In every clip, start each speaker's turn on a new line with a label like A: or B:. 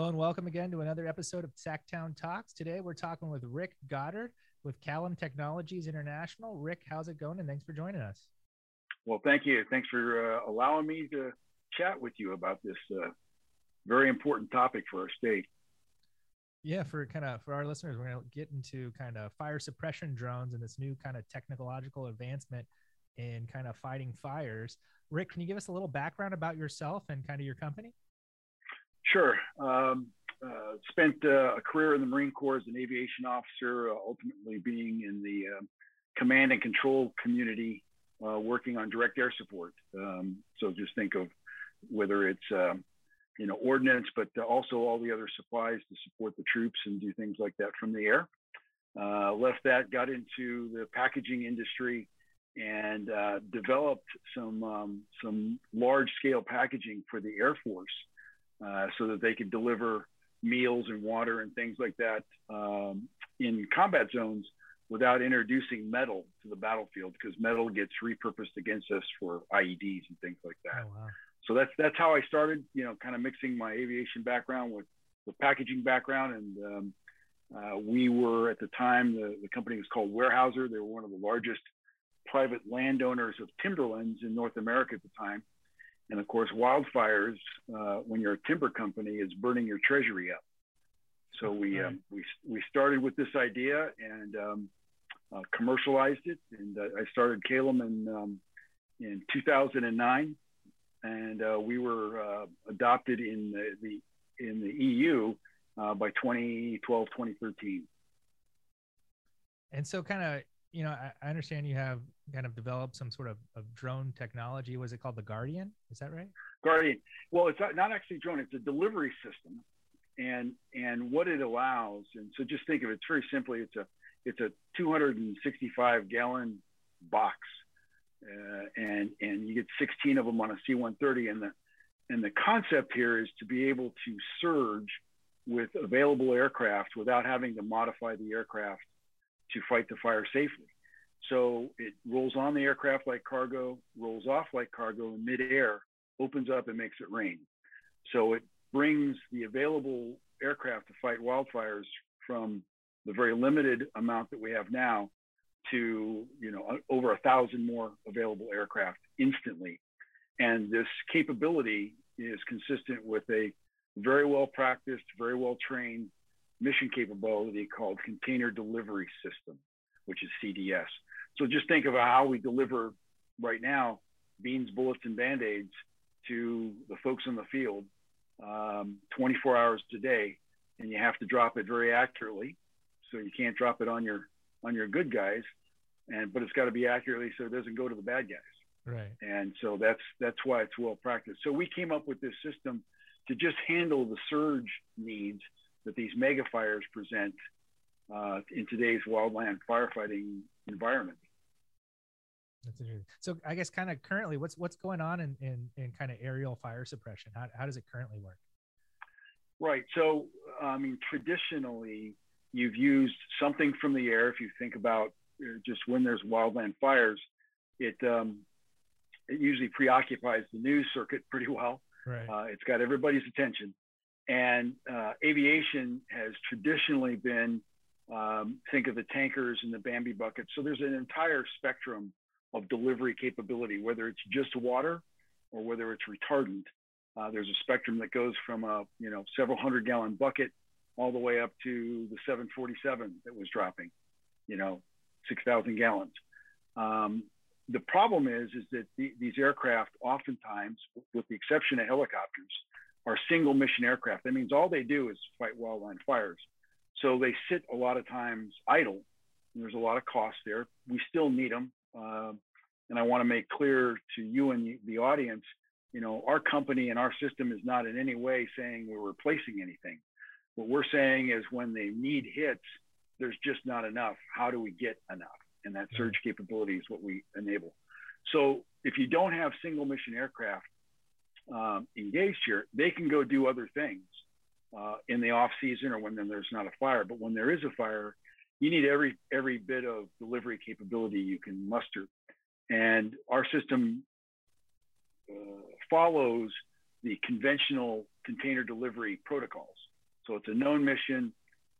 A: Hello and welcome again to another episode of Sacktown Talks. Today we're talking with Rick Goddard with Caylym Technologies International. Rick, how's it going? And thanks for joining us.
B: Well, thank you. Thanks for uh, allowing me to chat with you about this uh, very important topic for our state.
A: Yeah, for kind of for our listeners, we're going to get into kind of fire suppression drones and this new kind of technological advancement in kind of fighting fires. Rick, can you give us a little background about yourself and kind of your company?
B: Sure. Um, uh, spent uh, a career in the Marine Corps as an aviation officer, uh, ultimately being in the um, command and control community, uh, working on direct air support. Um, so just think of whether it's um, you know ordnance, but also all the other supplies to support the troops and do things like that from the air. Uh, left that, got into the packaging industry, and uh, developed some um, some large scale packaging for the Air Force. Uh, so that they could deliver meals and water and things like that um, in combat zones without introducing metal to the battlefield because metal gets repurposed against us for IEDs and things like that. Oh, wow. So that's that's how I started, you know, kind of mixing my aviation background with the packaging background. And um, uh, we were at the time the, the company was called Weyerhaeuser. They were one of the largest private landowners of timberlands in North America at the time. And of course, wildfires, uh, when you're a timber company, is burning your treasury up. So we um, we we started with this idea and um, uh, commercialized it, and uh, I started Caylym in um, in 2009, and uh, we were uh, adopted in the, the in the EU uh, by 2012 2013.
A: And so, kind of you know, I, I, understand you have kind of developed some sort of, of drone technology. Was it called the Guardian? Is that right?
B: Guardian. Well, it's not actually drone. It's a delivery system, and and what it allows. And so just think of it. It's very simply. It's a it's a 265 gallon box, uh, and and you get 16 of them on a C-130. And the and the concept here is to be able to surge with available aircraft without having to modify the aircraft to fight the fire safely. So it rolls on the aircraft like cargo, rolls off like cargo in midair, opens up and makes it rain. So it brings the available aircraft to fight wildfires from the very limited amount that we have now to you know over a thousand more available aircraft instantly and this capability is consistent with a very well practiced very well trained mission capability called Container Delivery System, which is CDS. So just think of how we deliver right now beans, bullets, and band aids to the folks in the field um, 24 hours a day, and you have to drop it very accurately. So you can't drop it on your on your good guys, and but it's got to be accurately so it doesn't go to the bad guys.
A: Right.
B: And so that's that's why it's well practiced. So we came up with this system to just handle the surge needs that these mega fires present uh, in today's wildland firefighting environment.
A: That's interesting. So I guess kind of currently, what's what's going on in, in, in kind of aerial fire suppression? How, how does it currently work?
B: Right. So I mean, traditionally, you've used something from the air. If you think about uh, just when there's wildland fires, it um, it usually preoccupies the news circuit pretty well.
A: Right.
B: Uh, it's got everybody's attention. And uh, aviation has traditionally been, um, think of the tankers and the Bambi buckets. So there's an entire spectrum of delivery capability, whether it's just water or whether it's retardant. Uh, there's a spectrum that goes from a you know several hundred gallon bucket all the way up to the 747 that was dropping, you know, 6,000 gallons. Um, the problem is is that the, these aircraft oftentimes, with the exception of helicopters, are single mission aircraft. That means all they do is fight wildland fires. So they sit a lot of times idle. there's a lot of cost there. We still need them. Uh, and I want to make clear to you and the audience, you know, our company and our system is not in any way saying we're replacing anything. What we're saying is when the need hits, there's just not enough. How do we get enough? And that surge capability is what we enable. So if you don't have single mission aircraft, um, engaged here, they can go do other things uh, in the off season or when then there's not a fire. But when there is a fire, you need every every bit of delivery capability you can muster. And our system uh, follows the conventional container delivery protocols. So it's a known mission,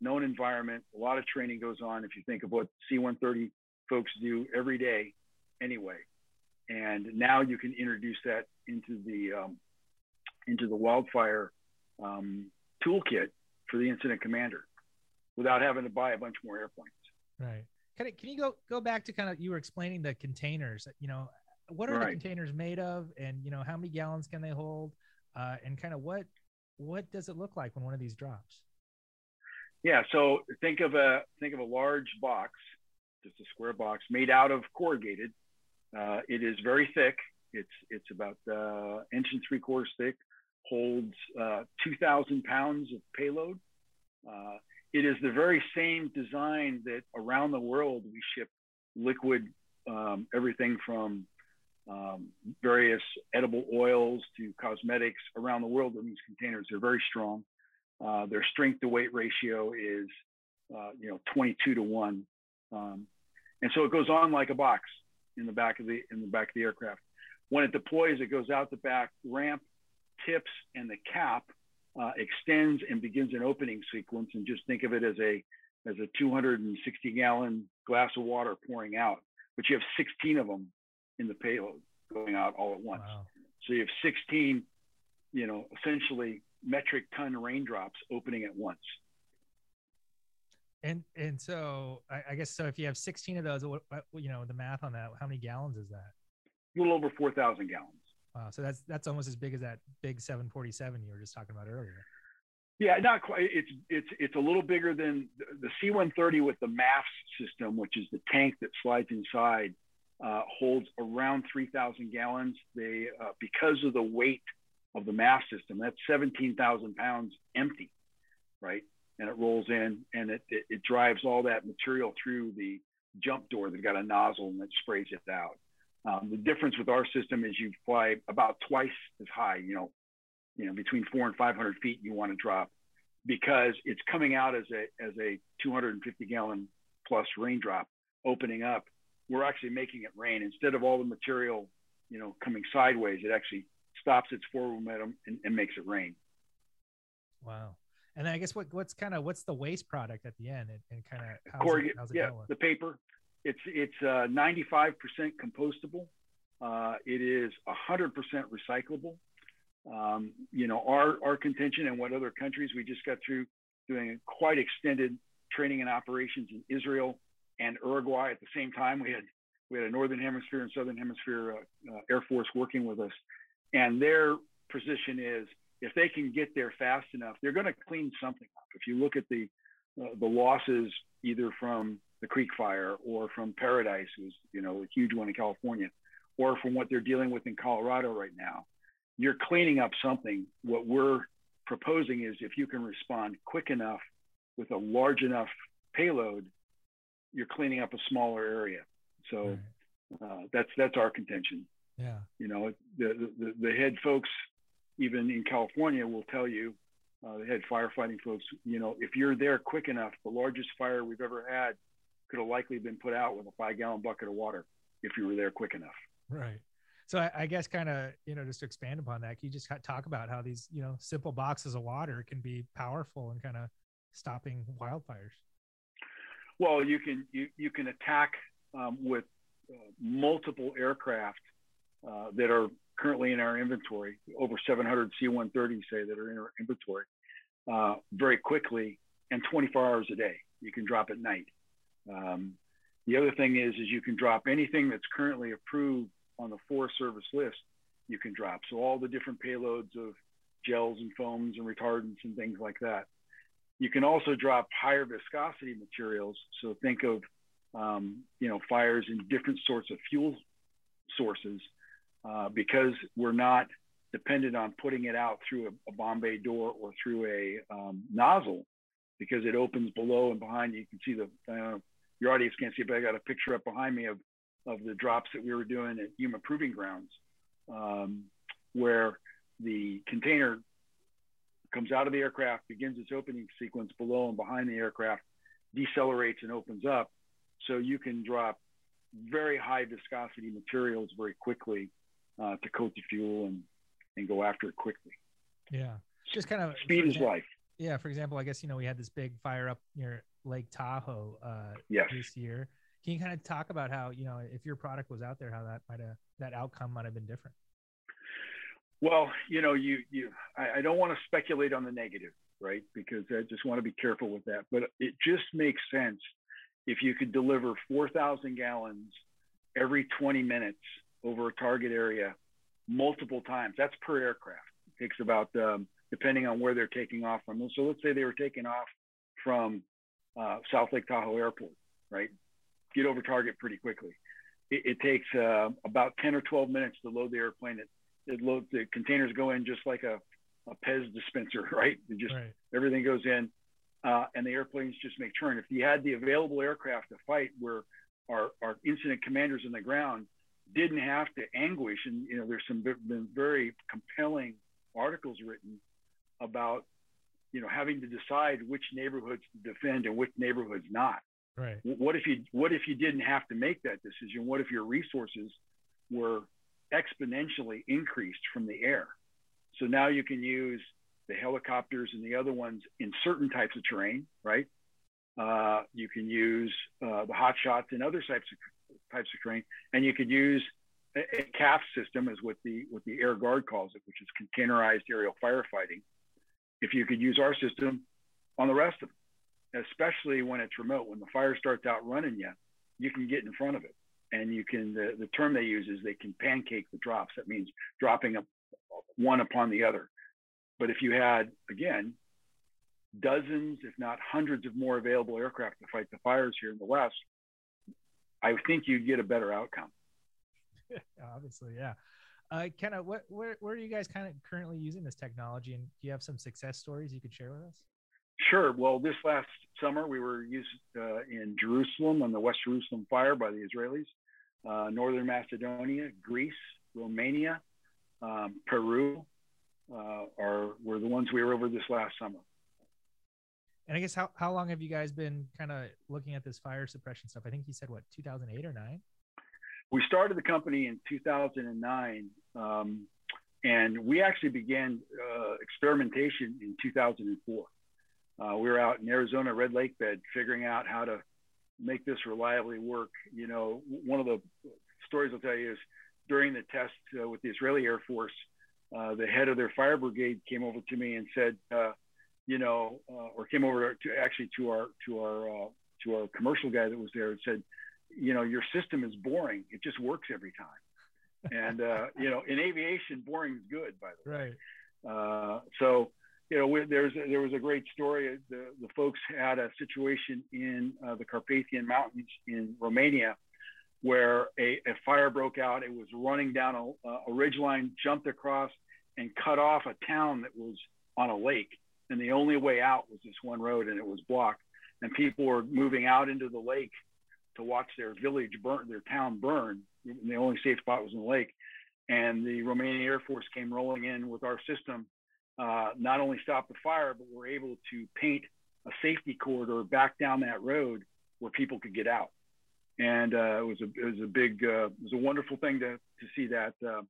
B: known environment. A lot of training goes on. If you think of what C-130 folks do every day, anyway, and now you can introduce that into the um, into the wildfire um, toolkit for the incident commander without having to buy a bunch more airplanes.
A: Right. Can, it, can you go go back to kind of you were explaining the containers? You know, what are right. the containers made of, and you know how many gallons can they hold, uh, and kind of what what does it look like when one of these drops?
B: Yeah. So think of a think of a large box, just a square box made out of corrugated. Uh, it is very thick. It's it's about uh, inch and three quarters thick. Holds uh, 2,000 pounds of payload. Uh, it is the very same design that around the world we ship liquid, um, everything from um, various edible oils to cosmetics around the world in these containers. They're very strong. Uh, their strength to weight ratio is, uh, you know, 22 to one. Um, and so it goes on like a box in the back of the, in the back of the aircraft. When it deploys, it goes out the back ramp, tips, and the cap uh, extends and begins an opening sequence. And just think of it as a, as a 260 gallon glass of water pouring out, but you have 16 of them in the payload going out all at once. Wow. So you have 16, you know, essentially metric ton raindrops opening at once.
A: And and so I, I guess so if you have 16 of those, what, you know, the math on that, how many gallons is that?
B: A little over 4,000 gallons.
A: Wow. So that's that's almost as big as that big 747 you were just talking about earlier.
B: Yeah, not quite. It's it's it's a little bigger than the C-130 with the MAFFS system, which is the tank that slides inside uh, holds around 3,000 gallons. They, uh, because of the weight of the MAFFS system, that's 17,000 pounds empty, right? And it rolls in and it, it, it, drives all that material through the jump door. They've got a nozzle and it sprays it out. Um, the difference with our system is you fly about twice as high, you know, you know, between four and 500 feet you want to drop because it's coming out as a, as a 250 gallon plus raindrop opening up we're actually making it rain instead of all the material, you know, coming sideways. It actually stops its forward momentum and, and makes it rain.
A: Wow. And I guess what what's kind of what's the waste product at the end and, and kind of
B: Corrugate, yeah, the paper. It's it's uh, 95% compostable. Uh, it is 100% recyclable. Um, you know, our our contention and what other countries we just got through doing quite extended training and operations in Israel and Uruguay at the same time. We had we had a northern hemisphere and southern hemisphere uh, uh, air force working with us, and their position is if they can get there fast enough, they're going to clean something up. If you look at the uh, the losses either from the Creek Fire or from Paradise, who's you know a huge one in California, or from what they're dealing with in Colorado right now, you're cleaning up something. What we're proposing is if you can respond quick enough with a large enough payload you're cleaning up a smaller area. So uh, that's that's our contention.
A: Yeah.
B: You know, the, the, the head folks, even in California, will tell you, uh, the head firefighting folks, you know, if you're there quick enough, the largest fire we've ever had could have likely been put out with a five gallon bucket of water if you were there quick enough.
A: Right. So I, I guess kind of, you know, just to expand upon that, can you just talk about how these, you know, simple boxes of water can be powerful and kind of stopping wildfires?
B: Well, you can you, you can attack um, with uh, multiple aircraft uh, that are currently in our inventory. Over 700 C-130s say that are in our inventory uh, very quickly and 24 hours a day. You can drop at night. Um, the other thing is is you can drop anything that's currently approved on the Forest Service list. You can drop so all the different payloads of gels and foams and retardants and things like that. You can also drop higher viscosity materials. So think of, um, you know, fires in different sorts of fuel sources uh, because we're not dependent on putting it out through a, a bomb bay door or through a um, nozzle because it opens below and behind you. You can see the, uh, your audience can't see, it, but I got a picture up behind me of, of the drops that we were doing at Yuma Proving Grounds, um, where the container comes out of the aircraft, begins its opening sequence below and behind the aircraft, decelerates and opens up. So you can drop very high viscosity materials very quickly uh, to coat the fuel and, and go after it quickly.
A: Yeah. Just kind of
B: speed is life.
A: Yeah, for example, I guess you know we had this big fire up near Lake Tahoe uh,
B: yes.
A: this year. Can you kind of talk about how you know if your product was out there, how that might have that outcome might have been different?
B: Well, you know, you you I, I don't want to speculate on the negative, right? Because I just want to be careful with that. But it just makes sense if you could deliver 4,000 gallons every 20 minutes over a target area multiple times. That's per aircraft. It takes about, um, depending on where they're taking off from. So let's say they were taking off from uh, South Lake Tahoe Airport, right? Get over target pretty quickly. It, it takes uh, about 10 or 12 minutes to load the airplane. It, it loads, the containers go in just like a, a Pez dispenser, right? It just right. everything goes in, uh, and the airplanes just make turn. If you had the available aircraft to fight, where our, our incident commanders on the ground didn't have to anguish. And, you know, there's some been very compelling articles written about, you know, having to decide which neighborhoods to defend and which neighborhoods not.
A: Right.
B: What if you what if you didn't have to make that decision? What if your resources were exponentially increased from the air? So now you can use the helicopters and the other ones in certain types of terrain, right? Uh, you can use uh, the hot shots in other types of types of terrain, and you could use a, a CAF system, is what the what the Air Guard calls it, which is containerized aerial firefighting. If you could use our system on the rest of them, especially when it's remote, when the fire starts outrunning you, you can get in front of it, and you can. The, the term they use is they can pancake the drops. That means dropping up one upon the other. But if you had again dozens, if not hundreds, of more available aircraft to fight the fires here in the West, I think you'd get a better outcome.
A: Obviously, yeah. Uh, kind of, what, where, where are you guys kind of currently using this technology, and do you have some success stories you could share with us?
B: Sure. Well, this last summer we were used uh, in Jerusalem on the West Jerusalem fire by the Israelis, uh, Northern Macedonia, Greece, Romania, um, Peru, uh, are were the ones we were over this last summer.
A: And I guess how, how long have you guys been kind of looking at this fire suppression stuff? I think you said what 2008 or nine.
B: We started the company in 2009, um, and we actually began uh, experimentation in 2004. Uh, we were out in Arizona Red Lake bed figuring out how to make this reliably work. You know, one of the stories I'll tell you is during the test uh, with the Israeli Air Force, uh, the head of their fire brigade came over to me and said, uh, you know, uh, or came over to actually to our to our uh, to our commercial guy that was there and said, you know, your system is boring. It just works every time. and uh, you know, in aviation, boring is good, by the
A: way.
B: Right. Uh, so you know, we, there's a, there was a great story. The, the folks had a situation in uh, the Carpathian Mountains in Romania where a, a, fire broke out. It was running down a, a ridge line, jumped across, and cut off a town that was on a lake and the only way out was this one road and it was blocked and people were moving out into the lake to watch their village burn their town burn the only safe spot was in the lake and the romanian air force came rolling in with our system uh, not only stopped the fire but were able to paint a safety corridor back down that road where people could get out and uh, it was a it was a big uh, it was a wonderful thing to to see that uh,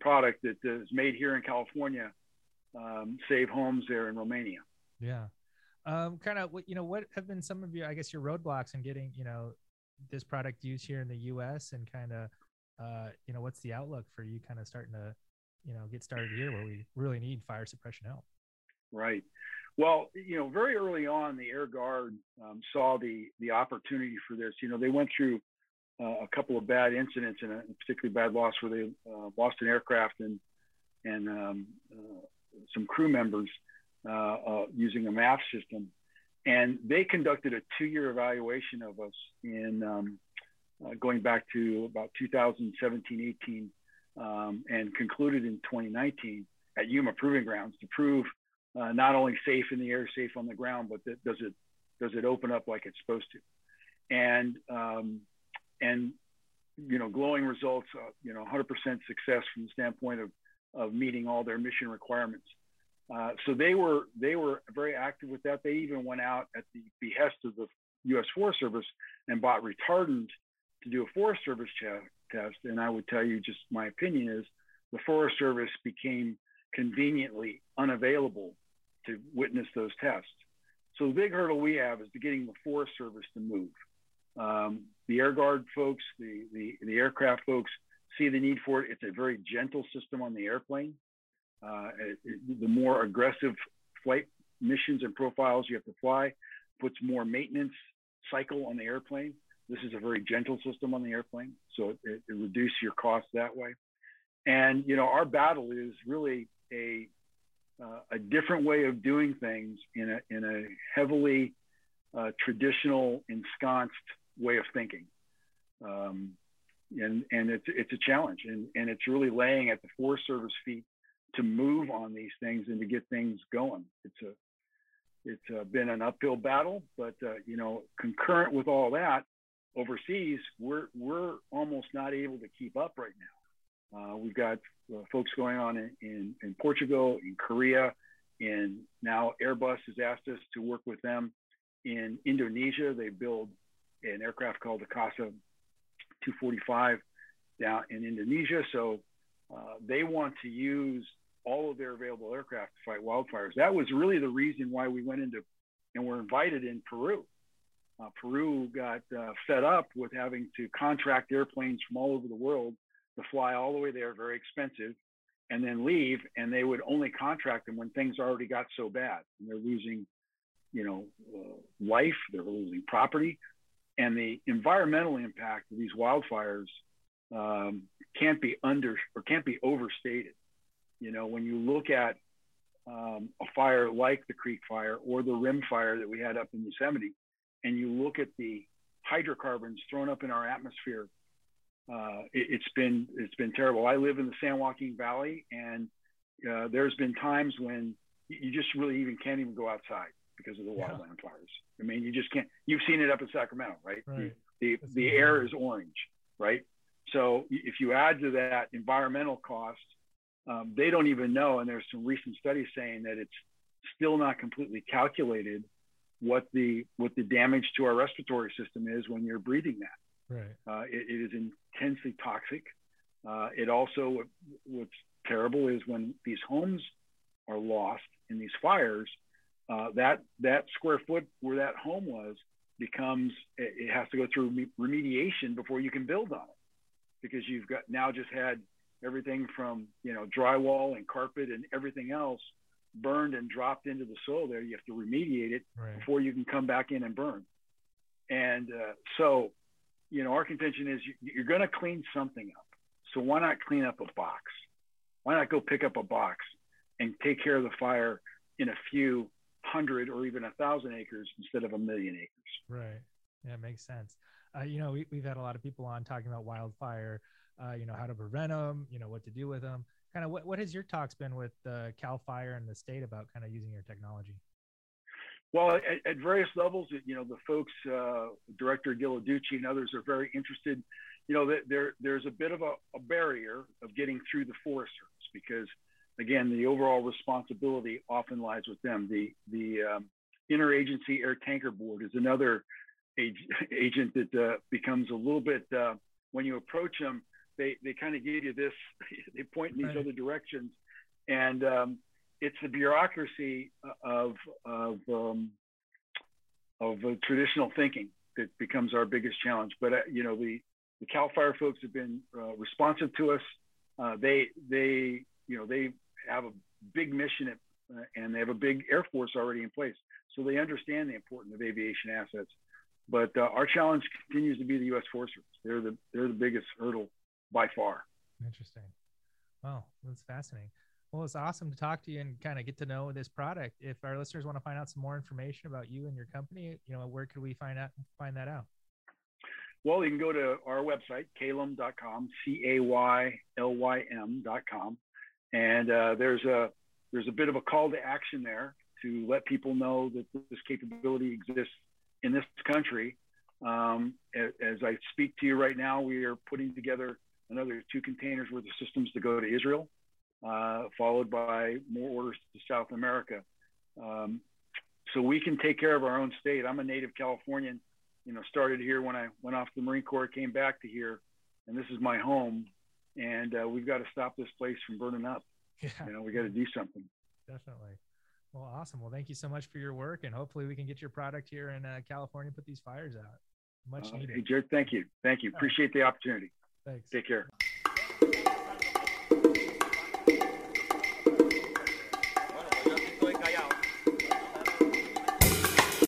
B: product that is made here in California um, save homes there in Romania.
A: Yeah. Um, kind of what, you know, what have been some of your, I guess, your roadblocks in getting, you know, this product used here in the U.S. and kind of, uh, you know, what's the outlook for you kind of starting to, you know, get started here where we really need fire suppression help?
B: Right. Well, you know, very early on, the Air Guard um, saw the the opportunity for this. You know, they went through uh, a couple of bad incidents and a particularly bad loss where they uh, lost an aircraft and and um, uh, some crew members uh, uh, using a MAF system, and they conducted a two-year evaluation of us in um, uh, going back to about 2017, 18, um, and concluded in 2019 at Yuma Proving Grounds to prove uh, not only safe in the air, safe on the ground, but that does it does it open up like it's supposed to, and um, and you know glowing results, uh, you know 100% success from the standpoint of of meeting all their mission requirements. Uh, so they were they were very active with that. They even went out at the behest of the U.S. Forest Service and bought retardant to do a Forest Service ch- test. And I would tell you, just my opinion is, the Forest Service became conveniently unavailable to witness those tests. So the big hurdle we have is to getting the Forest Service to move. Um, the Air Guard folks, the, the, the aircraft folks see the need for it. It's a very gentle system on the airplane. Uh, it, it, the more aggressive flight missions and profiles you have to fly puts more maintenance cycle on the airplane. This is a very gentle system on the airplane, so it, it reduces your costs that way. And you know, our battle is really a uh, a different way of doing things in a in a heavily uh, traditional ensconced way of thinking. Um, and and it's it's a challenge, and and it's really laying at the Forest Service feet to move on these things and to get things going. It's a it's uh, been an uphill battle, but uh, you know, concurrent with all that, overseas, we're we're almost not able to keep up right now. Uh, we've got uh, folks going on in, in, in Portugal, in Korea, and now Airbus has asked us to work with them in Indonesia. They build an aircraft called the Casa 245 down in Indonesia. So uh, they want to use all of their available aircraft to fight wildfires. That was really the reason why we went into and were invited in Peru. Uh, Peru got uh, fed up with having to contract airplanes from all over the world to fly all the way there, very expensive, and then leave. And they would only contract them when things already got so bad. And they're losing, you know, uh, life, they're losing property, and the environmental impact of these wildfires um, can't be under or can't be overstated. You know, when you look at um, a fire like the Creek Fire or the Rim Fire that we had up in Yosemite, and you look at the hydrocarbons thrown up in our atmosphere, uh, it, has been it's been terrible. I live in the San Joaquin Valley, and uh, there's been times when you just really even can't even go outside because of the yeah. wildland fires. I mean, you just can't. You've seen it up in Sacramento, right? right. The the, the air is orange, right? So if you add to that environmental cost, um, they don't even know. And there's some recent studies saying that it's still not completely calculated what the what the damage to our respiratory system is when you're breathing that.
A: Right.
B: Uh, it, it is intensely toxic. Uh, it also what's terrible is when these homes are lost in these fires, uh, that that square foot where that home was becomes it has to go through remediation before you can build on it because you've got now just had everything from you know drywall and carpet and everything else burned and dropped into the soil there. You have to remediate it right. before you can come back in and burn. And uh, so you know our contention is you, you're going to clean something up. So why not clean up a box? Why not go pick up a box and take care of the fire in a few hundred or even a thousand acres instead of a million acres?
A: Right. Yeah it makes sense. Uh, you know we, we've had a lot of people on talking about wildfire uh, you know, how to prevent them, you know, what to do with them. Kind of what, what has your talks been with uh, CAL FIRE and the state about kind of using your technology?
B: Well, at, at various levels, you know, the folks, uh, Director Ghilarducci and others are very interested. You know, there there's a bit of a, a barrier of getting through the Forest Service because, again, the overall responsibility often lies with them. The the um, Interagency Air Tanker Board is another ag- agent that uh, becomes a little bit uh, when you approach them, they they kind of give you this they point in these right. other directions and um, it's the bureaucracy of of um, of uh, traditional thinking that becomes our biggest challenge but uh, you know the the cal fire folks have been uh, responsive to us uh, they they you know they have a big mission at, uh, and they have a big air force already in place so they understand the importance of aviation assets but uh, our challenge continues to be the U.S. Forces. They're the they're the biggest hurdle by far.
A: Interesting. Well, that's fascinating. Well, it's awesome to talk to you and kind of get to know this product. If our listeners want to find out some more information about you and your company, you know, where could we find out find that out?
B: Well, you can go to our website, caylym.com, C-A-Y-L-Y-M.com. And uh, there's a there's a bit of a call to action there to let people know that this capability exists in this country. Um, as I speak to you right now, we are putting together another two containers worth of systems to go to Israel, uh, followed by more orders to South America. Um, so we can take care of our own state. I'm a native Californian, you know, started here when I went off the Marine Corps, came back to here, and this is my home. And uh, we've got to stop this place from burning up. Yeah. You know, we got to do something.
A: Definitely. Well, awesome. Well, thank you so much for your work, and hopefully we can get your product here in uh, California, put these fires out. Much
B: Uh,
A: needed.
B: hey, Jared, thank you. Thank you. Appreciate the opportunity.
A: Thanks.
B: Take care.